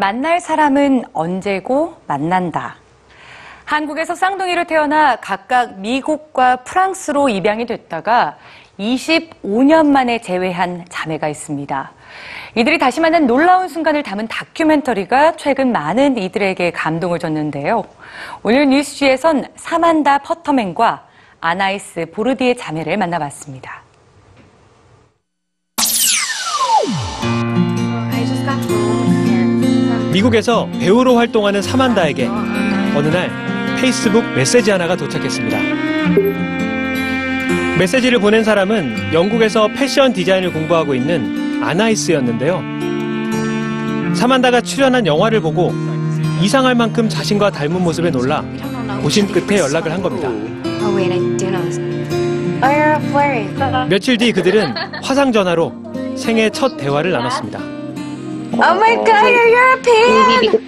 만날 사람은 언제고 만난다. 한국에서 쌍둥이로 태어나 각각 미국과 프랑스로 입양이 됐다가 25년 만에 재회한 자매가 있습니다. 이들이 다시 만난 놀라운 순간을 담은 다큐멘터리가 최근 많은 이들에게 감동을 줬는데요. 오늘 뉴스G에선 사만다 퍼터맨과 아나이스 보르디에 자매를 만나봤습니다. 미국에서 배우로 활동하는 사만다에게 어느 날 페이스북 메시지 하나가 도착했습니다. 메시지를 보낸 사람은 영국에서 패션 디자인을 공부하고 있는 아나이스였는데요. 사만다가 출연한 영화를 보고 이상할 만큼 자신과 닮은 모습에 놀라. 고심 끝에 연락을 한 겁니다. 며칠 뒤 그들은 화상 전화로 생애 첫 대화를 나눴습니다. Oh my God, you're European.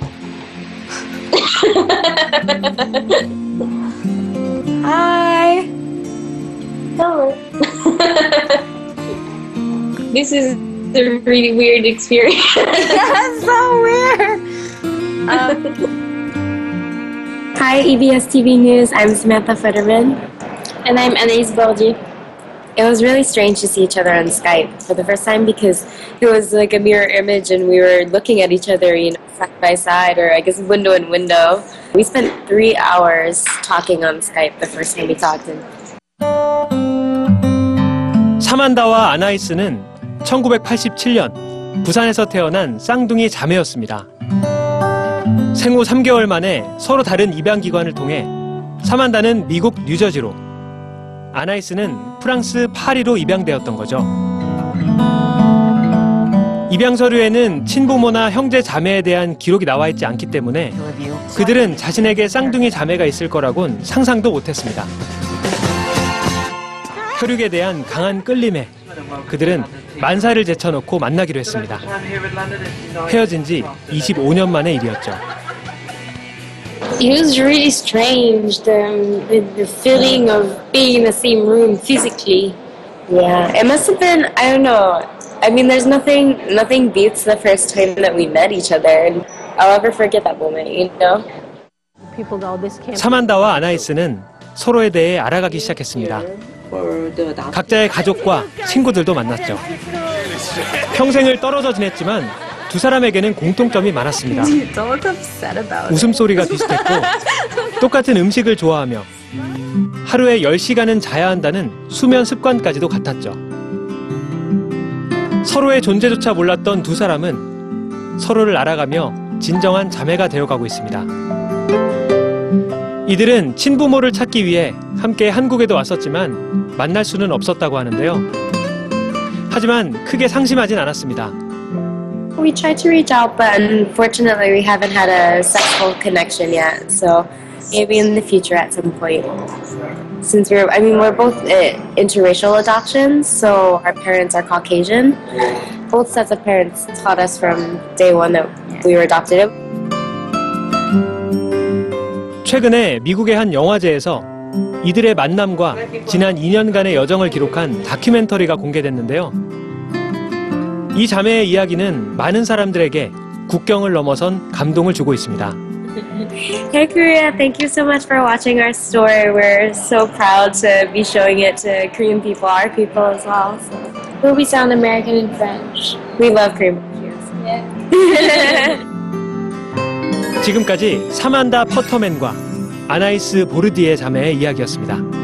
Hi. Hello. this is a really weird experience. That's so weird. Um, Hi, EBS TV News. I'm Samantha Futterman. and I'm Anais Baldi. It was really strange to see each other on Skype for the first time because it was like a mirror image and we were looking at each other, you know, side by side or I guess window in window. We spent three hours talking on Skype the first time we talked. And 사만다와 아나이스는 1987년 부산에서 태어난 쌍둥이 자매였습니다. 생후 3개월 만에 서로 다른 입양기관을 통해 사만다는 미국 뉴저지로, 아나이스는 프랑스 파리로 입양되었던 거죠. 입양 서류에는 친부모나 형제 자매에 대한 기록이 나와 있지 않기 때문에 그들은 자신에게 쌍둥이 자매가 있을 거라곤 상상도 못했습니다. 혈육에 대한 강한 끌림에 그들은 만사를 제쳐놓고 만나기로 했습니다. 헤어진 지 25년 만의 일이었죠. It was really strange, the, the, the feeling of being in the same room physically. yeah, it must have been, I don't know. I mean, there's nothing, nothing beats the first time that we met each other. And I'll never forget that moment, you know? people know this camp 사만다와 아나이스는 서로에 대해 알아가기 시작했습니다. 각자의 가족과 친구들도 만났죠. 평생을 떨어져 지냈지만 두 사람에게는 공통점이 많았습니다. 웃음소리가 비슷했고 똑같은 음식을 좋아하며 하루에 10시간은 자야 한다는 수면 습관까지도 같았죠. 서로의 존재조차 몰랐던 두 사람은 서로를 알아가며 진정한 자매가 되어가고 있습니다. 이들은 친부모를 찾기 위해 함께 한국에도 왔었지만 만날 수는 없었다고 하는데요. 하지만 크게 상심하진 않았습니다. We tried to reach out, but unfortunately, we haven't had a sexual connection yet. So maybe in the future at some point. Since we're, I mean, we're both uh, interracial adoptions, so our parents are Caucasian. Both sets of parents taught us from day one that we were adopted. 최근에 미국의 한 영화제에서 이들의 만남과 지난 2년간의 여정을 기록한 다큐멘터리가 공개됐는데요. 이 자매의 이야기는 많은 사람들에게 국경을 넘어선 감동을 주고 있습니다. Hey Korea, thank you so much for watching our story. We're so proud to be showing it to Korean people, our people as well. So Will we sound American in French? we love Korean barbecues. 지금까지 사만다 퍼터맨과 아나이스 보르디의 자매의 이야기였습니다.